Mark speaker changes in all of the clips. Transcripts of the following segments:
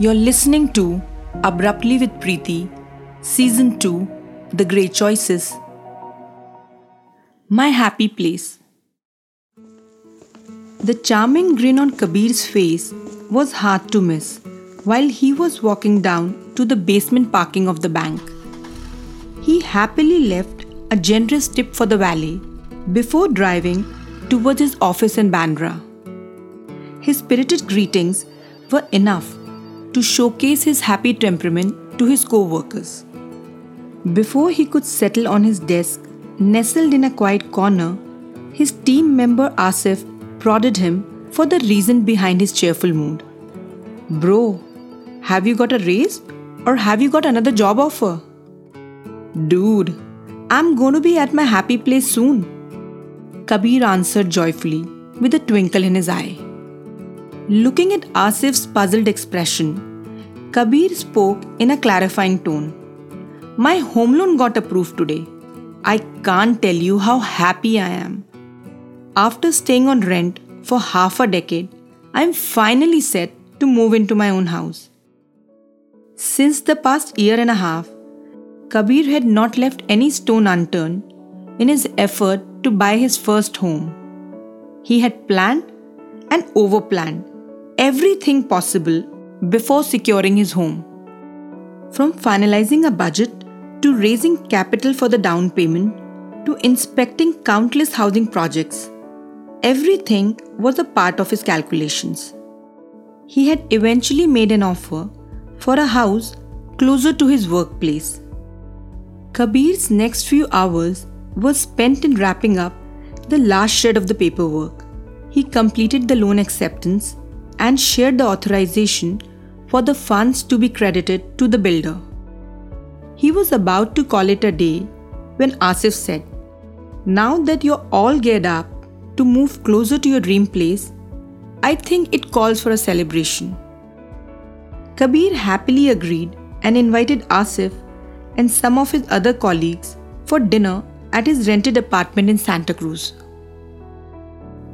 Speaker 1: You're listening to Abruptly with Preeti, Season 2 The Great Choices. My Happy Place. The charming grin on Kabir's face was hard to miss while he was walking down to the basement parking of the bank. He happily left a generous tip for the valet before driving towards his office in Bandra. His spirited greetings were enough to showcase his happy temperament to his co workers. Before he could settle on his desk, nestled in a quiet corner, his team member Asif prodded him for the reason behind his cheerful mood. Bro, have you got a raise or have you got another job offer? Dude, I'm going to be at my happy place soon. Kabir answered joyfully with a twinkle in his eye. Looking at Asif's puzzled expression, Kabir spoke in a clarifying tone. My home loan got approved today. I can't tell you how happy I am. After staying on rent for half a decade, I'm finally set to move into my own house. Since the past year and a half, Kabir had not left any stone unturned in his effort to buy his first home. He had planned and overplanned everything possible before securing his home. From finalizing a budget to raising capital for the down payment to inspecting countless housing projects, everything was a part of his calculations. He had eventually made an offer for a house closer to his workplace. Kabir's next few hours were spent in wrapping up the last shred of the paperwork. He completed the loan acceptance and shared the authorization for the funds to be credited to the builder. He was about to call it a day when Asif said, Now that you're all geared up to move closer to your dream place, I think it calls for a celebration. Kabir happily agreed and invited Asif and some of his other colleagues for dinner at his rented apartment in Santa Cruz.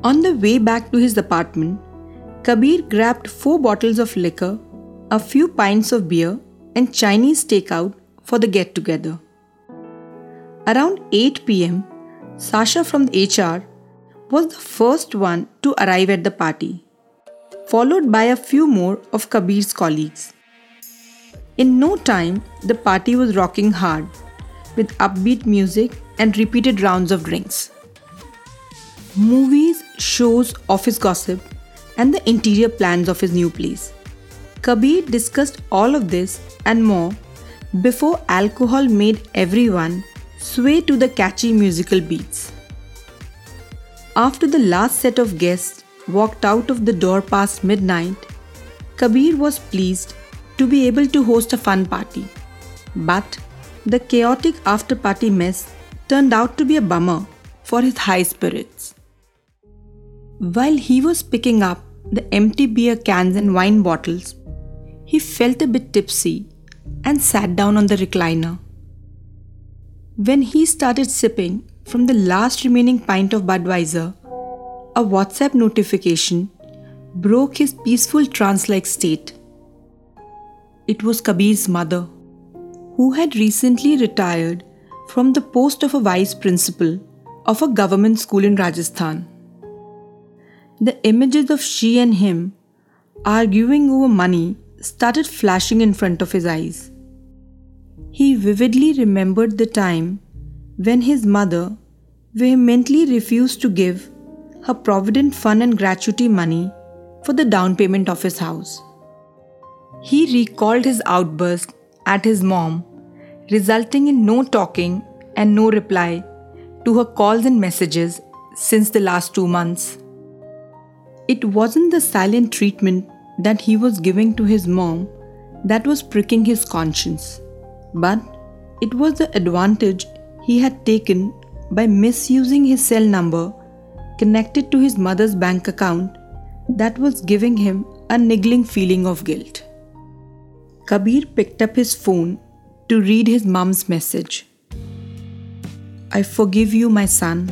Speaker 1: On the way back to his apartment, Kabir grabbed four bottles of liquor, a few pints of beer, and Chinese takeout for the get together. Around 8 pm, Sasha from HR was the first one to arrive at the party, followed by a few more of Kabir's colleagues. In no time, the party was rocking hard with upbeat music and repeated rounds of drinks. Movies, shows, office gossip, and the interior plans of his new place. Kabir discussed all of this and more before alcohol made everyone sway to the catchy musical beats. After the last set of guests walked out of the door past midnight, Kabir was pleased to be able to host a fun party. But the chaotic after party mess turned out to be a bummer for his high spirits. While he was picking up the empty beer cans and wine bottles, he felt a bit tipsy and sat down on the recliner. When he started sipping from the last remaining pint of Budweiser, a WhatsApp notification broke his peaceful trance like state. It was Kabir's mother, who had recently retired from the post of a vice principal of a government school in Rajasthan. The images of she and him arguing over money started flashing in front of his eyes. He vividly remembered the time when his mother vehemently refused to give her provident fund and gratuity money for the down payment of his house. He recalled his outburst at his mom, resulting in no talking and no reply to her calls and messages since the last two months. It wasn't the silent treatment that he was giving to his mom that was pricking his conscience, but it was the advantage he had taken by misusing his cell number connected to his mother's bank account that was giving him a niggling feeling of guilt. Kabir picked up his phone to read his mom's message. I forgive you, my son.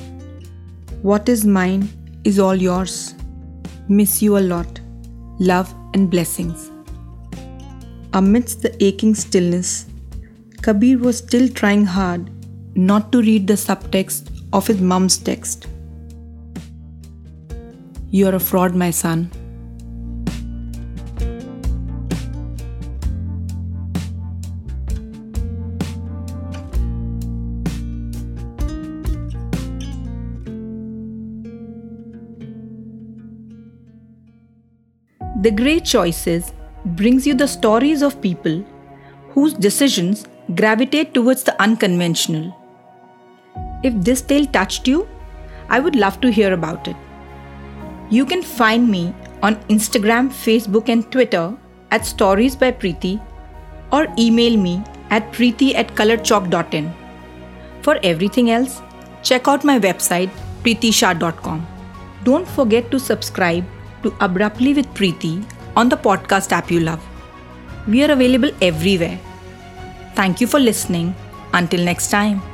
Speaker 1: What is mine is all yours. Miss you a lot. Love and blessings. Amidst the aching stillness, Kabir was still trying hard not to read the subtext of his mum's text. You're a fraud, my son. The Great Choices brings you the stories of people whose decisions gravitate towards the unconventional. If this tale touched you, I would love to hear about it. You can find me on Instagram, Facebook, and Twitter at Stories by Preeti or email me at preeti at colouredchalk.in. For everything else, check out my website preetisha.com. Don't forget to subscribe to Abruptly with Preeti on the podcast app you love. We are available everywhere. Thank you for listening. Until next time.